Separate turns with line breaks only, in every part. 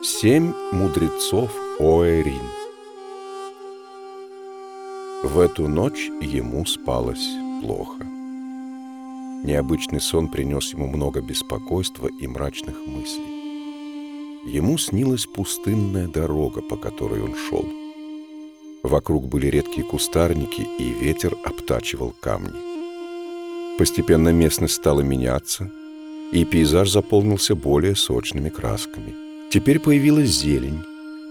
Семь мудрецов Оэрин В эту ночь ему спалось плохо. Необычный сон принес ему много беспокойства и мрачных мыслей. Ему снилась пустынная дорога, по которой он шел. Вокруг были редкие кустарники, и ветер обтачивал камни. Постепенно местность стала меняться, и пейзаж заполнился более сочными красками. Теперь появилась зелень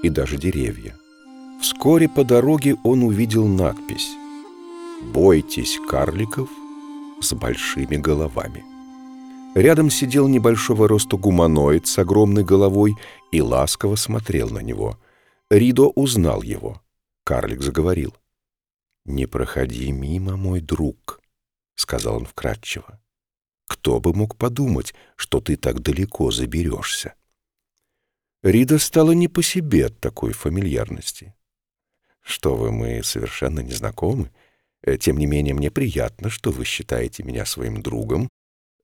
и даже деревья. Вскоре по дороге он увидел надпись «Бойтесь карликов с большими головами». Рядом сидел небольшого роста гуманоид с огромной головой и ласково смотрел на него. Ридо узнал его — Карлик заговорил. «Не проходи мимо, мой друг», — сказал он вкратчиво. «Кто бы мог подумать, что ты так далеко заберешься?» Рида стала не по себе от такой фамильярности. «Что вы, мы совершенно не знакомы. Э, тем не менее, мне приятно, что вы считаете меня своим другом,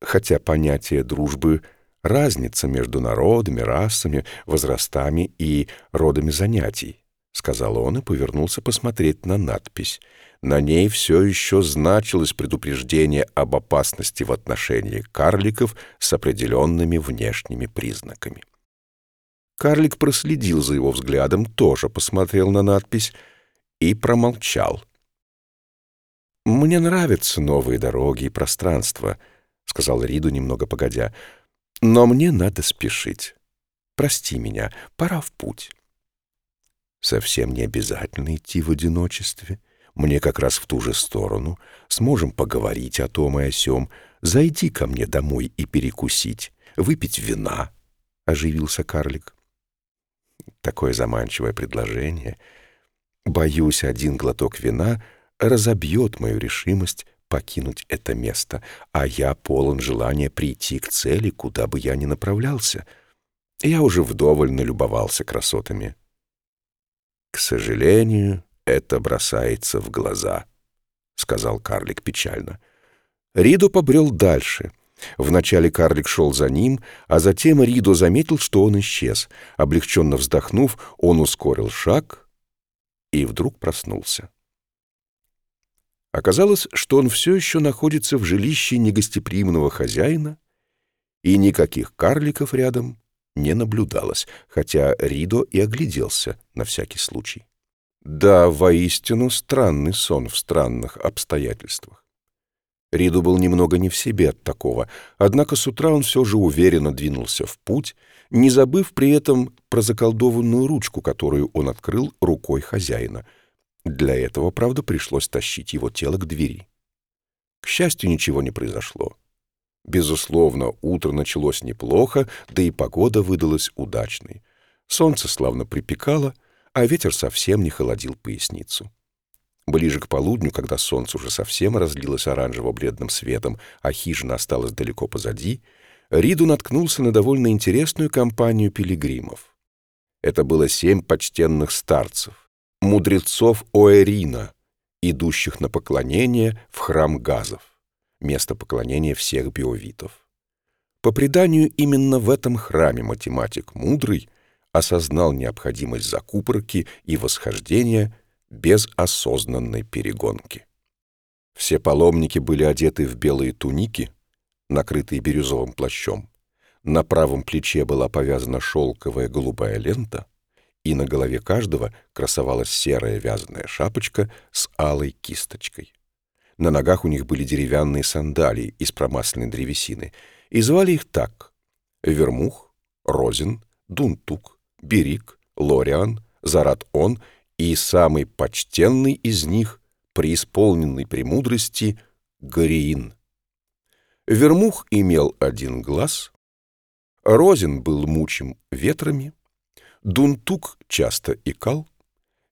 хотя понятие дружбы — разница между народами, расами, возрастами и родами занятий. — сказал он и повернулся посмотреть на надпись. На ней все еще значилось предупреждение об опасности в отношении карликов с определенными внешними признаками. Карлик проследил за его взглядом, тоже посмотрел на надпись и промолчал. «Мне нравятся новые дороги и пространства», — сказал Риду немного погодя, — «но мне надо спешить. Прости меня, пора в путь». Совсем не обязательно идти в одиночестве. Мне как раз в ту же сторону. Сможем поговорить о том и о сём. Зайди ко мне домой и перекусить. Выпить вина, — оживился карлик. Такое заманчивое предложение. Боюсь, один глоток вина разобьет мою решимость покинуть это место, а я полон желания прийти к цели, куда бы я ни направлялся. Я уже вдоволь налюбовался красотами. «К сожалению, это бросается в глаза», — сказал карлик печально. Ридо побрел дальше. Вначале карлик шел за ним, а затем Ридо заметил, что он исчез. Облегченно вздохнув, он ускорил шаг и вдруг проснулся. Оказалось, что он все еще находится в жилище негостеприимного хозяина, и никаких карликов рядом не наблюдалось, хотя Ридо и огляделся на всякий случай. Да, воистину странный сон в странных обстоятельствах. Риду был немного не в себе от такого, однако с утра он все же уверенно двинулся в путь, не забыв при этом про заколдованную ручку, которую он открыл рукой хозяина. Для этого, правда, пришлось тащить его тело к двери. К счастью, ничего не произошло. Безусловно, утро началось неплохо, да и погода выдалась удачной. Солнце славно припекало, а ветер совсем не холодил поясницу. Ближе к полудню, когда солнце уже совсем разлилось оранжево-бледным светом, а хижина осталась далеко позади, Риду наткнулся на довольно интересную компанию пилигримов. Это было семь почтенных старцев, мудрецов Оэрина, идущих на поклонение в храм газов место поклонения всех биовитов. По преданию, именно в этом храме математик мудрый осознал необходимость закупорки и восхождения без осознанной перегонки. Все паломники были одеты в белые туники, накрытые бирюзовым плащом. На правом плече была повязана шелковая голубая лента, и на голове каждого красовалась серая вязаная шапочка с алой кисточкой. На ногах у них были деревянные сандалии из промасленной древесины, и звали их так — Вермух, Розин, Дунтук, Берик, Лориан, Зарат-Он и самый почтенный из них, преисполненный премудрости, Гориин. Вермух имел один глаз, Розин был мучим ветрами, Дунтук часто икал,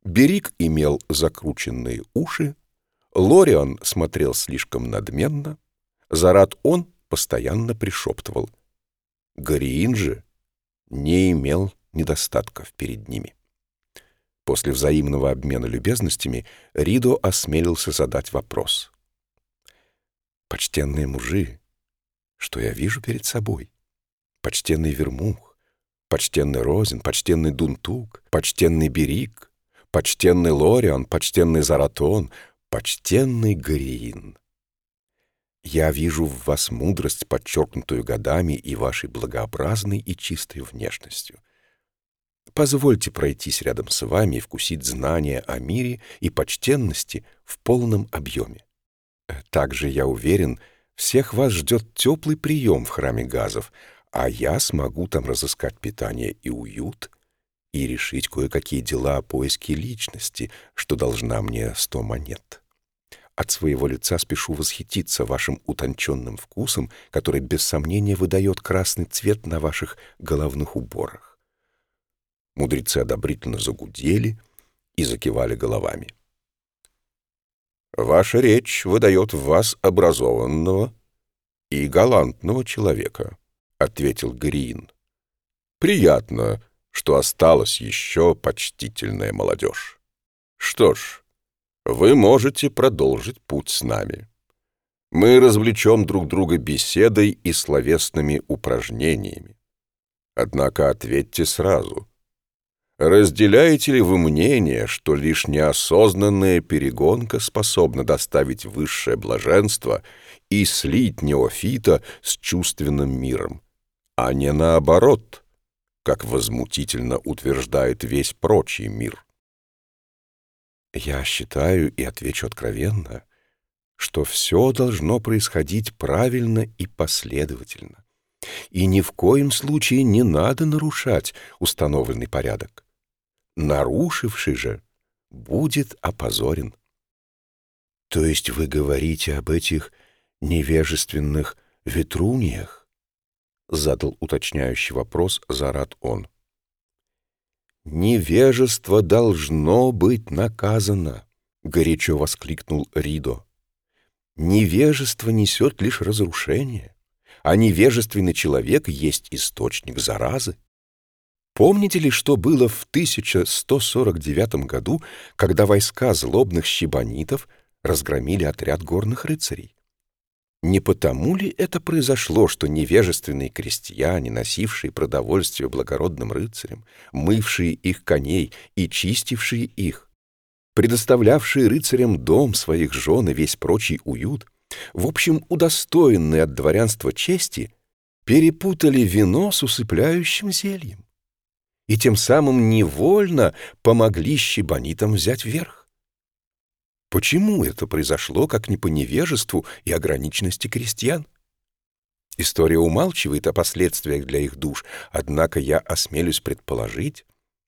Берик имел закрученные уши, Лорион смотрел слишком надменно, Зарат он постоянно пришептывал. Гориин же не имел недостатков перед ними. После взаимного обмена любезностями Ридо осмелился задать вопрос. «Почтенные мужи, что я вижу перед собой? Почтенный вермух, почтенный Розин, почтенный Дунтук, почтенный Берик, почтенный Лориан, почтенный Заратон, почтенный Гориин. Я вижу в вас мудрость, подчеркнутую годами и вашей благообразной и чистой внешностью. Позвольте пройтись рядом с вами и вкусить знания о мире и почтенности в полном объеме. Также, я уверен, всех вас ждет теплый прием в храме газов, а я смогу там разыскать питание и уют и решить кое-какие дела о поиске личности, что должна мне сто монет. От своего лица спешу восхититься вашим утонченным вкусом, который без сомнения выдает красный цвет на ваших головных уборах. Мудрецы одобрительно загудели и закивали головами. «Ваша речь выдает в вас образованного и галантного человека», — ответил Гриин. «Приятно, что осталась еще почтительная молодежь. Что ж, вы можете продолжить путь с нами. Мы развлечем друг друга беседой и словесными упражнениями. Однако ответьте сразу. Разделяете ли вы мнение, что лишь неосознанная перегонка способна доставить высшее блаженство и слить неофита с чувственным миром, а не наоборот, как возмутительно утверждает весь прочий мир? Я считаю и отвечу откровенно, что все должно происходить правильно и последовательно. И ни в коем случае не надо нарушать установленный порядок. Нарушивший же будет опозорен. То есть вы говорите об этих невежественных ветруниях? Задал уточняющий вопрос Зарат он. «Невежество должно быть наказано!» — горячо воскликнул Ридо. «Невежество несет лишь разрушение, а невежественный человек есть источник заразы. Помните ли, что было в 1149 году, когда войска злобных щебанитов разгромили отряд горных рыцарей? Не потому ли это произошло, что невежественные крестьяне, носившие продовольствие благородным рыцарям, мывшие их коней и чистившие их, предоставлявшие рыцарям дом своих жен и весь прочий уют, в общем, удостоенные от дворянства чести, перепутали вино с усыпляющим зельем и тем самым невольно помогли щебанитам взять верх? Почему это произошло, как не по невежеству и ограниченности крестьян? История умалчивает о последствиях для их душ, однако я осмелюсь предположить,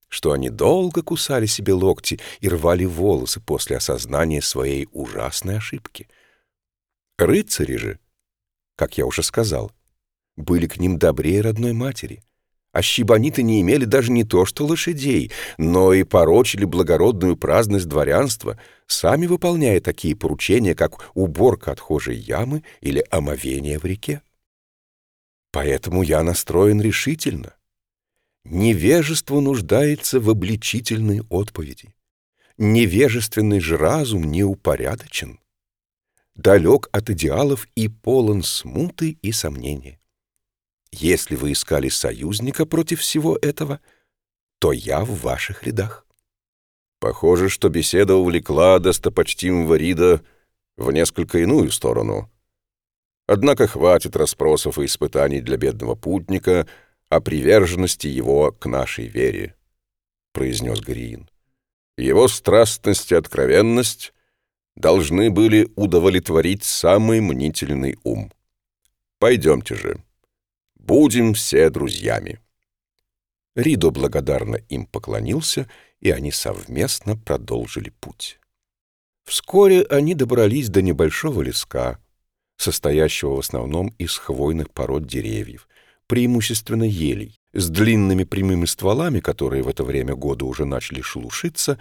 что они долго кусали себе локти и рвали волосы после осознания своей ужасной ошибки. Рыцари же, как я уже сказал, были к ним добрее родной матери — а щебаниты не имели даже не то что лошадей, но и порочили благородную праздность дворянства, сами выполняя такие поручения, как уборка отхожей ямы или омовение в реке. Поэтому я настроен решительно. Невежество нуждается в обличительной отповеди. Невежественный же разум неупорядочен, далек от идеалов и полон смуты и сомнения. Если вы искали союзника против всего этого, то я в ваших рядах. Похоже, что беседа увлекла достопочтимого Рида в несколько иную сторону. Однако хватит расспросов и испытаний для бедного путника о приверженности его к нашей вере, — произнес Гриин. Его страстность и откровенность должны были удовлетворить самый мнительный ум. Пойдемте же. Будем все друзьями». Ридо благодарно им поклонился, и они совместно продолжили путь. Вскоре они добрались до небольшого леска, состоящего в основном из хвойных пород деревьев, преимущественно елей, с длинными прямыми стволами, которые в это время года уже начали шелушиться,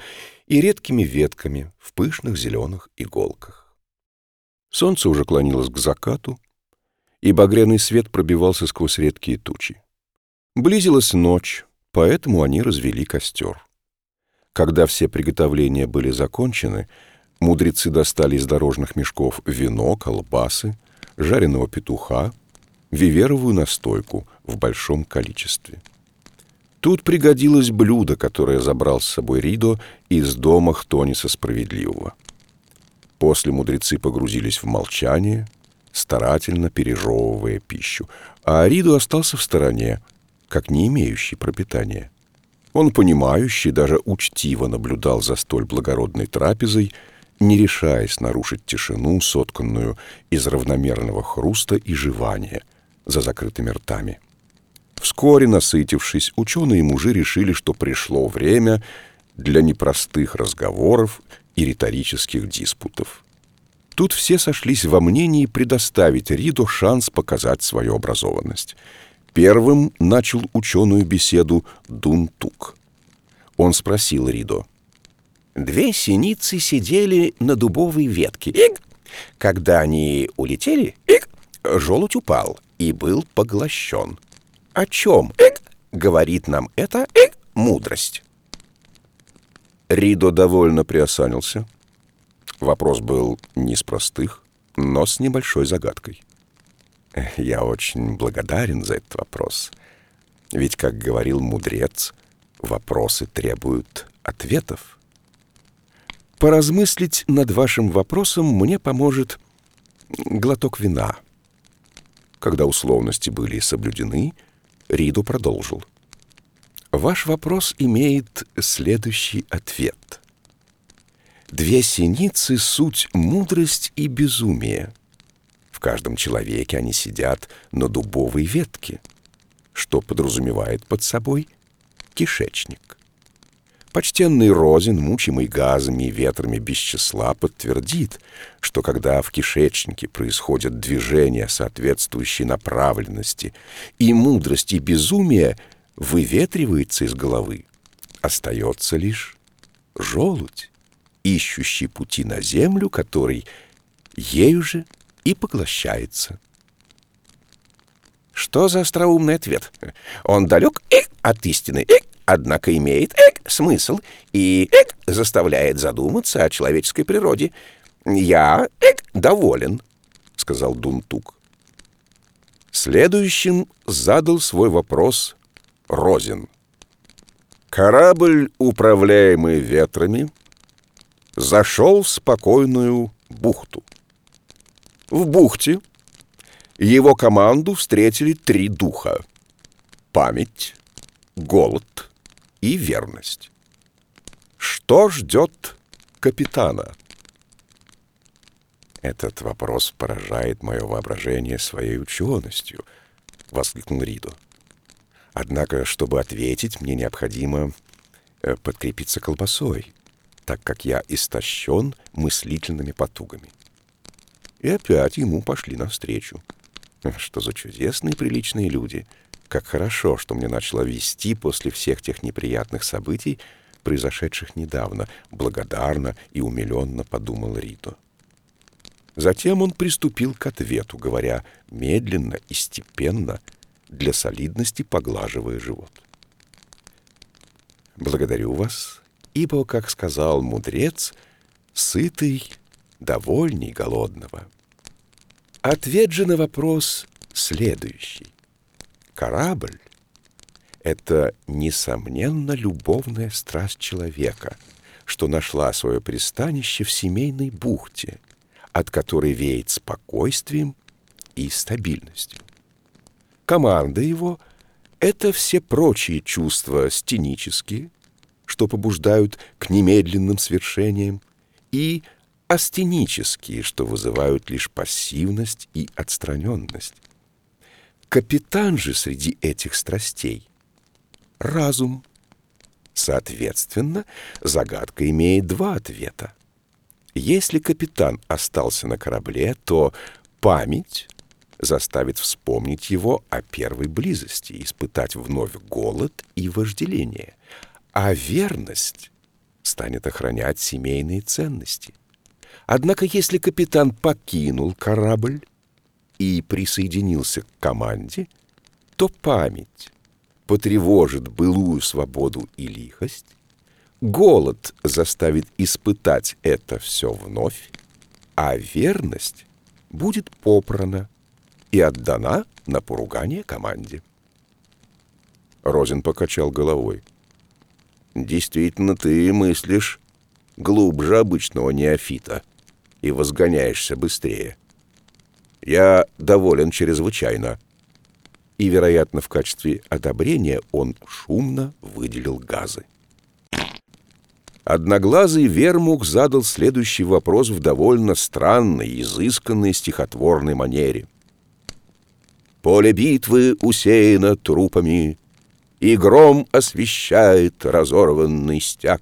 и редкими ветками в пышных зеленых иголках. Солнце уже клонилось к закату, и багряный свет пробивался сквозь редкие тучи. Близилась ночь, поэтому они развели костер. Когда все приготовления были закончены, мудрецы достали из дорожных мешков вино, колбасы, жареного петуха, виверовую настойку в большом количестве. Тут пригодилось блюдо, которое забрал с собой Ридо из дома Хтониса Справедливого. После мудрецы погрузились в молчание, старательно пережевывая пищу, а Ридо остался в стороне, как не имеющий пропитания. Он, понимающий, даже учтиво наблюдал за столь благородной трапезой, не решаясь нарушить тишину, сотканную из равномерного хруста и жевания за закрытыми ртами. Вскоре, насытившись, ученые мужи решили, что пришло время для непростых разговоров и риторических диспутов. Тут все сошлись во мнении предоставить Ридо шанс показать свою образованность. Первым начал ученую беседу Дунтук. Он спросил Ридо.
«Две синицы сидели на дубовой ветке. Ик! Когда они улетели, ик! желудь упал и был поглощен. О чем? Ик! Говорит нам это ик! мудрость.
Ридо довольно приосанился. Вопрос был не из простых, но с небольшой загадкой. Я очень благодарен за этот вопрос. Ведь, как говорил мудрец, вопросы требуют ответов. Поразмыслить над вашим вопросом мне поможет глоток вина. Когда условности были соблюдены, Риду продолжил. Ваш вопрос имеет следующий ответ. Две синицы — суть мудрость и безумие. В каждом человеке они сидят на дубовой ветке, что подразумевает под собой кишечник. Почтенный Розин, мучимый газами и ветрами без числа, подтвердит, что когда в кишечнике происходят движения, соответствующие направленности, и мудрость и безумие выветривается из головы, остается лишь желудь, ищущий пути на землю, который ею же и поглощается.
Что за остроумный ответ? Он далек и от истины, и однако имеет эк, смысл и эк, заставляет задуматься о человеческой природе. Я эк, доволен, — сказал Дунтук.
Следующим задал свой вопрос Розин. Корабль, управляемый ветрами, зашел в спокойную бухту. В бухте его команду встретили три духа — память, голод и верность. Что ждет капитана? Этот вопрос поражает мое воображение своей ученостью, — воскликнул Ридо. Однако, чтобы ответить, мне необходимо э, подкрепиться колбасой, так как я истощен мыслительными потугами. И опять ему пошли навстречу. Что за чудесные приличные люди — как хорошо, что мне начало вести после всех тех неприятных событий, произошедших недавно, благодарно и умиленно подумал Рито. Затем он приступил к ответу, говоря медленно и степенно, для солидности поглаживая живот. «Благодарю вас, ибо, как сказал мудрец, сытый, довольней голодного». Ответ же на вопрос следующий. Корабль — это, несомненно, любовная страсть человека, что нашла свое пристанище в семейной бухте, от которой веет спокойствием и стабильностью. Команда его — это все прочие чувства стенические, что побуждают к немедленным свершениям, и астенические, что вызывают лишь пассивность и отстраненность. Капитан же среди этих страстей — разум. Соответственно, загадка имеет два ответа. Если капитан остался на корабле, то память заставит вспомнить его о первой близости, испытать вновь голод и вожделение, а верность станет охранять семейные ценности. Однако если капитан покинул корабль, и присоединился к команде, то память потревожит былую свободу и лихость, голод заставит испытать это все вновь, а верность будет попрана и отдана на поругание команде. Розин покачал головой. «Действительно, ты мыслишь глубже обычного неофита и возгоняешься быстрее. Я доволен чрезвычайно». И, вероятно, в качестве одобрения он шумно выделил газы. Одноглазый Вермук задал следующий вопрос в довольно странной, изысканной стихотворной манере. «Поле битвы усеяно трупами, и гром освещает разорванный стяг.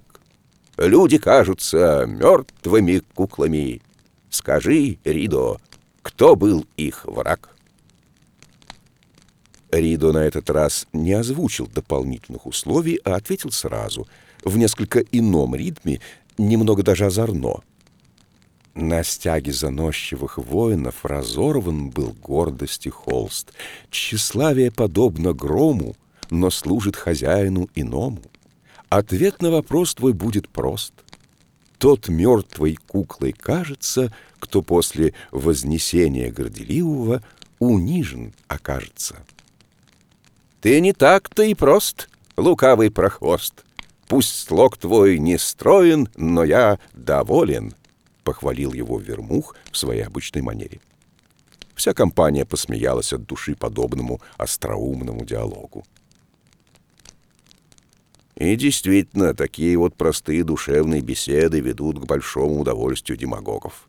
Люди кажутся мертвыми куклами. Скажи, Ридо, кто был их враг?» Ридо на этот раз не озвучил дополнительных условий, а ответил сразу — в несколько ином ритме, немного даже озорно. На стяге заносчивых воинов разорван был гордости холст. Тщеславие подобно грому, но служит хозяину иному. Ответ на вопрос твой будет прост. Тот мертвой куклой кажется, кто после вознесения горделивого унижен окажется. Ты не так-то и прост, лукавый прохвост. Пусть слог твой не строен, но я доволен», — похвалил его Вермух в своей обычной манере. Вся компания посмеялась от души подобному остроумному диалогу. И действительно, такие вот простые душевные беседы ведут к большому удовольствию демагогов.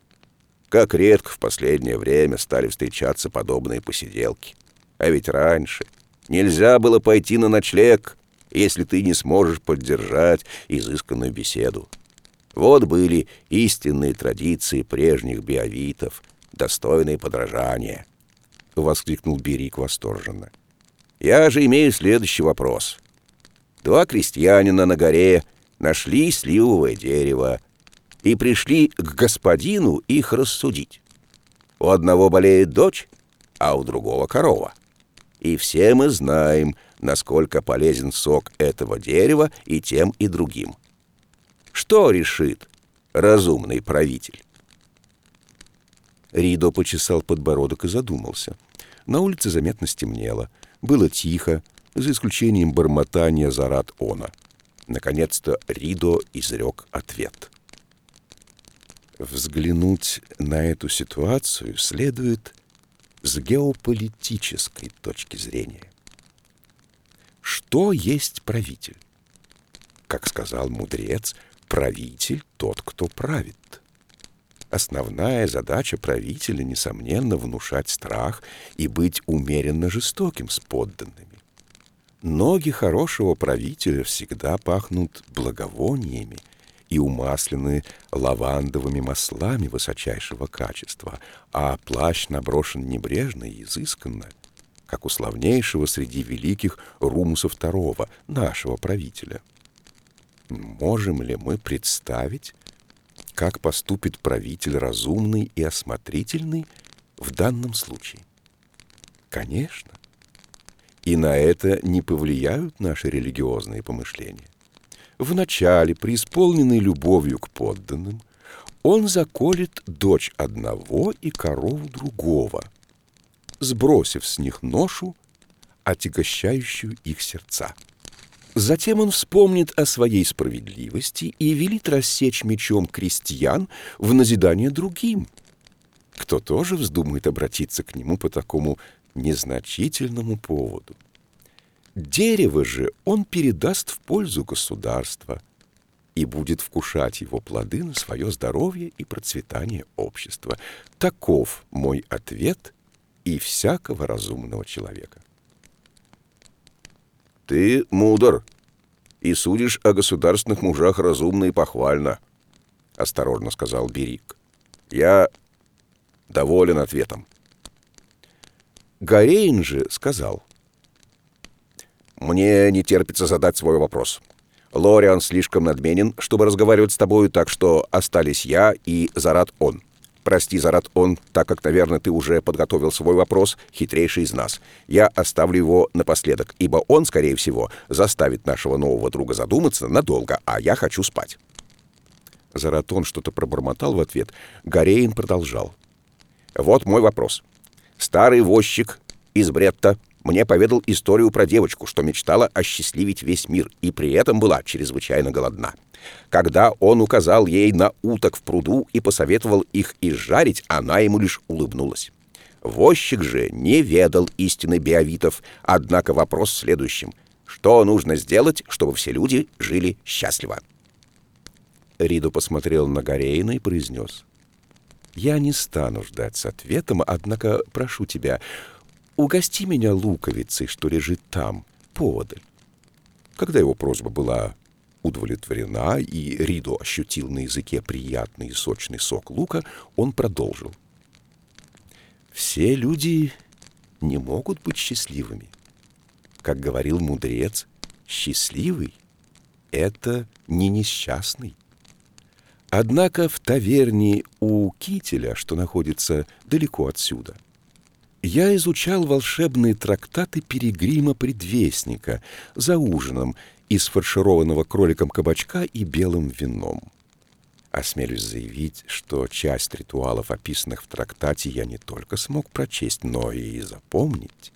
Как редко в последнее время стали встречаться подобные посиделки. А ведь раньше нельзя было пойти на ночлег, если ты не сможешь поддержать изысканную беседу. Вот были истинные традиции прежних биовитов, достойные подражания. — воскликнул Берик восторженно. «Я же имею следующий вопрос. Два крестьянина на горе нашли сливовое дерево и пришли к господину их рассудить. У одного болеет дочь, а у другого корова. И все мы знаем, насколько полезен сок этого дерева и тем, и другим. Что решит разумный правитель? Ридо почесал подбородок и задумался. На улице заметно стемнело. Было тихо, за исключением бормотания зарад она. Наконец-то Ридо изрек ответ. Взглянуть на эту ситуацию следует с геополитической точки зрения. Что есть правитель? Как сказал мудрец, правитель — тот, кто правит. Основная задача правителя, несомненно, внушать страх и быть умеренно жестоким с подданными. Ноги хорошего правителя всегда пахнут благовониями и умаслены лавандовыми маслами высочайшего качества, а плащ наброшен небрежно и изысканно — как у славнейшего среди великих Румуса II, нашего правителя. Можем ли мы представить, как поступит правитель разумный и осмотрительный в данном случае? Конечно. И на это не повлияют наши религиозные помышления. Вначале, преисполненный любовью к подданным, он заколет дочь одного и корову другого — сбросив с них ношу, отягощающую их сердца. Затем он вспомнит о своей справедливости и велит рассечь мечом крестьян в назидание другим, кто тоже вздумает обратиться к нему по такому незначительному поводу. Дерево же он передаст в пользу государства и будет вкушать его плоды на свое здоровье и процветание общества. Таков мой ответ и всякого разумного человека. «Ты мудр и судишь о государственных мужах разумно и похвально», — осторожно сказал Берик. «Я доволен ответом». Гарейн же сказал. «Мне не терпится задать свой вопрос. Лориан слишком надменен, чтобы разговаривать с тобой, так что остались я и Зарат он». Прости, Зарат, он, так как, наверное, ты уже подготовил свой вопрос, хитрейший из нас. Я оставлю его напоследок, ибо он, скорее всего, заставит нашего нового друга задуматься надолго, а я хочу спать». Заратон что-то пробормотал в ответ. Горейн продолжал. «Вот мой вопрос. Старый возчик из Бретта
мне поведал историю про девочку, что мечтала осчастливить весь мир и при этом была чрезвычайно голодна. Когда он указал ей на уток в пруду и посоветовал их изжарить, она ему лишь улыбнулась. Возчик же не ведал истины биовитов, однако вопрос в следующем. Что нужно сделать, чтобы все люди жили счастливо? Ридо посмотрел на Горейна и произнес. «Я не стану ждать с ответом, однако прошу тебя, угости меня луковицей, что лежит там, подаль». Когда его просьба была удовлетворена, и Ридо ощутил на языке приятный и сочный сок лука, он продолжил. «Все люди не могут быть счастливыми. Как говорил мудрец, счастливый — это не несчастный. Однако в таверне у Кителя, что находится далеко отсюда, я изучал волшебные трактаты Перегрима Предвестника за ужином из фаршированного кроликом кабачка и белым вином. Осмелюсь заявить, что часть ритуалов, описанных в трактате, я не только смог прочесть, но и запомнить.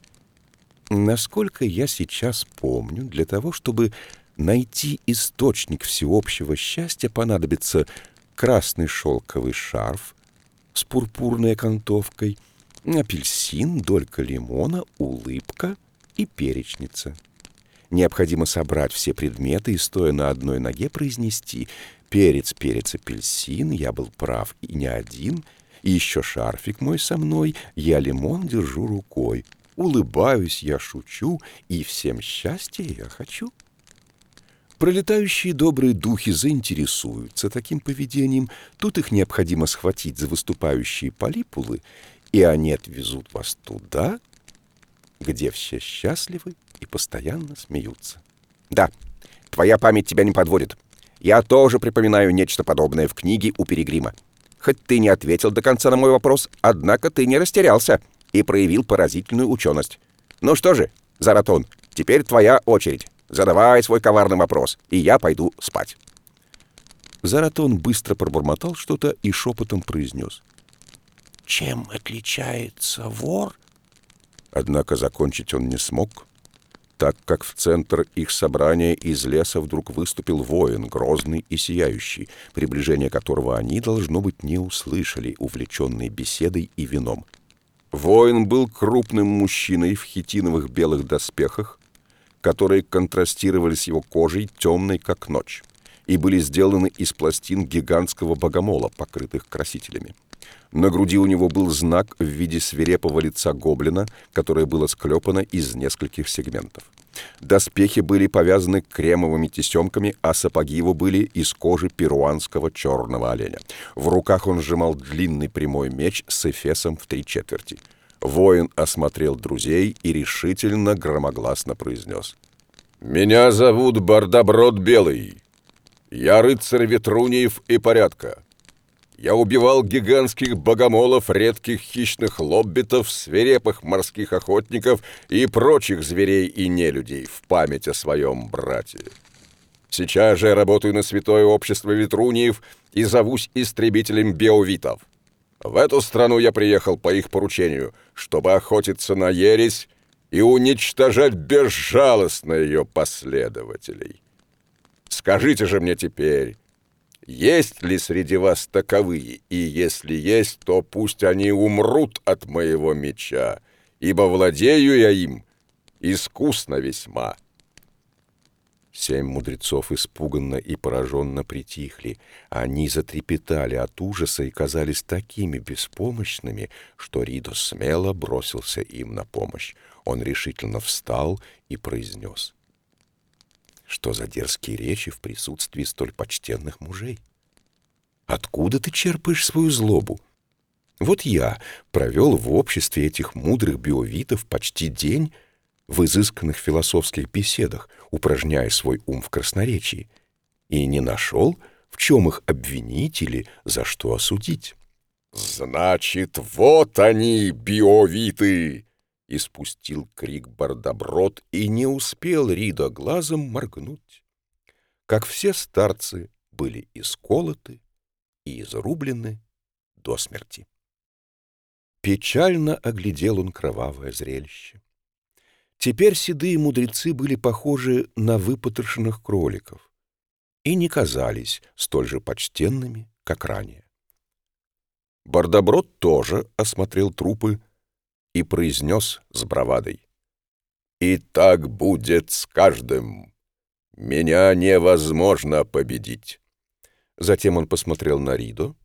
Насколько я сейчас помню, для того, чтобы найти источник всеобщего счастья понадобится красный шелковый шарф с пурпурной окантовкой, апельсин, долька лимона, улыбка и перечница. Необходимо собрать все предметы и, стоя на одной ноге, произнести «Перец, перец, апельсин, я был прав и не один», и еще шарфик мой со мной, я лимон держу рукой, улыбаюсь, я шучу, и всем счастья я хочу. Пролетающие добрые духи заинтересуются таким поведением, тут их необходимо схватить за выступающие полипулы, и они отвезут вас туда, где все счастливы и постоянно смеются. Да, твоя память тебя не подводит. Я тоже припоминаю нечто подобное в книге у Перегрима. Хоть ты не ответил до конца на мой вопрос, однако ты не растерялся и проявил поразительную ученость. Ну что же, Заратон, теперь твоя очередь. Задавай свой коварный вопрос, и я пойду спать». Заратон быстро пробормотал что-то и шепотом произнес. «Чем отличается вор?» Однако закончить он не смог, так как в центр их собрания из леса вдруг выступил воин, грозный и сияющий, приближение которого они, должно быть, не услышали, увлеченные беседой и вином. Воин был крупным мужчиной в хитиновых белых доспехах, которые контрастировали с его кожей, темной как ночь, и были сделаны из пластин гигантского богомола, покрытых красителями. На груди у него был знак в виде свирепого лица гоблина, которое было склепано из нескольких сегментов. Доспехи были повязаны кремовыми тесемками, а сапоги его были из кожи перуанского черного оленя. В руках он сжимал длинный прямой меч с эфесом в три четверти. Воин осмотрел друзей и решительно громогласно произнес. «Меня зовут Бардоброд Белый. Я рыцарь Ветруниев и порядка. Я убивал гигантских богомолов, редких хищных лоббитов, свирепых морских охотников и прочих зверей и нелюдей в память о своем брате. Сейчас же я работаю на Святое Общество Ветруниев и зовусь истребителем биовитов. В эту страну я приехал по их поручению, чтобы охотиться на ересь и уничтожать безжалостно ее последователей. Скажите же мне теперь, есть ли среди вас таковые, и если есть, то пусть они умрут от моего меча, ибо владею я им искусно весьма». Семь мудрецов испуганно и пораженно притихли. Они затрепетали от ужаса и казались такими беспомощными, что Ридо смело бросился им на помощь. Он решительно встал и произнес. «Что за дерзкие речи в присутствии столь почтенных мужей? Откуда ты черпаешь свою злобу? Вот я провел в обществе этих мудрых биовитов почти день, в изысканных философских беседах, упражняя свой ум в красноречии, и не нашел, в чем их обвинить или за что осудить. «Значит, вот они, биовиты!» Испустил крик Бардоброд и не успел Рида глазом моргнуть. Как все старцы были исколоты и изрублены до смерти. Печально оглядел он кровавое зрелище.
Теперь седые мудрецы были похожи на выпотрошенных кроликов и не казались столь же почтенными, как ранее. Бардоброд тоже осмотрел трупы и произнес с бравадой. «И так будет с каждым. Меня невозможно победить». Затем он посмотрел на Ридо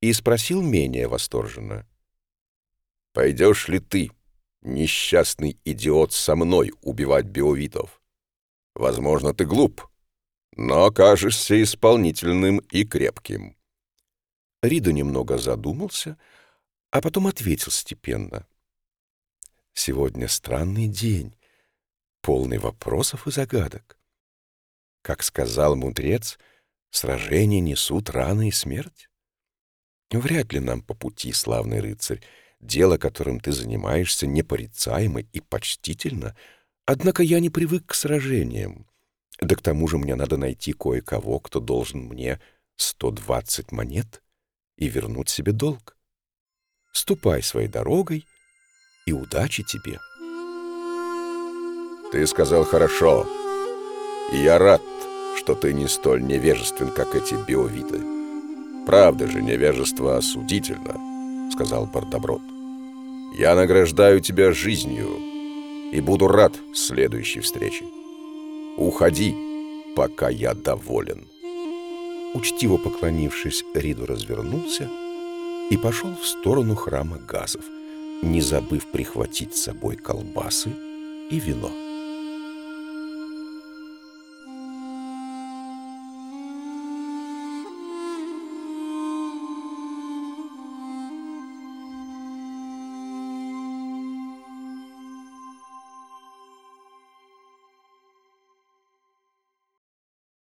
и спросил менее восторженно. «Пойдешь ли ты, несчастный идиот, со мной убивать биовитов? Возможно, ты глуп, но окажешься исполнительным и крепким». Ридо немного задумался, а потом ответил степенно. «Сегодня странный день, полный вопросов и загадок. Как сказал мудрец, сражения несут раны и смерть. Вряд ли нам по пути, славный рыцарь, дело, которым ты занимаешься, непорицаемо и почтительно, однако я не привык к сражениям. Да к тому же мне надо найти кое-кого, кто должен мне 120 монет и вернуть себе долг. Ступай своей дорогой, и удачи тебе. Ты сказал хорошо, и я рад, что ты не столь невежествен, как эти биовиты. Правда же, невежество осудительно, сказал Бардоброд. Я награждаю тебя жизнью и буду рад следующей встрече. Уходи, пока я доволен. Учтиво поклонившись, Риду развернулся и пошел в сторону храма газов, не забыв прихватить с собой колбасы и вино.